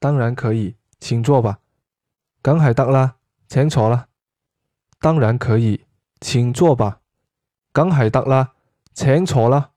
当然可以请坐吧。梗系得啦请坐啦。当然可以请坐吧。梗系得啦请坐啦。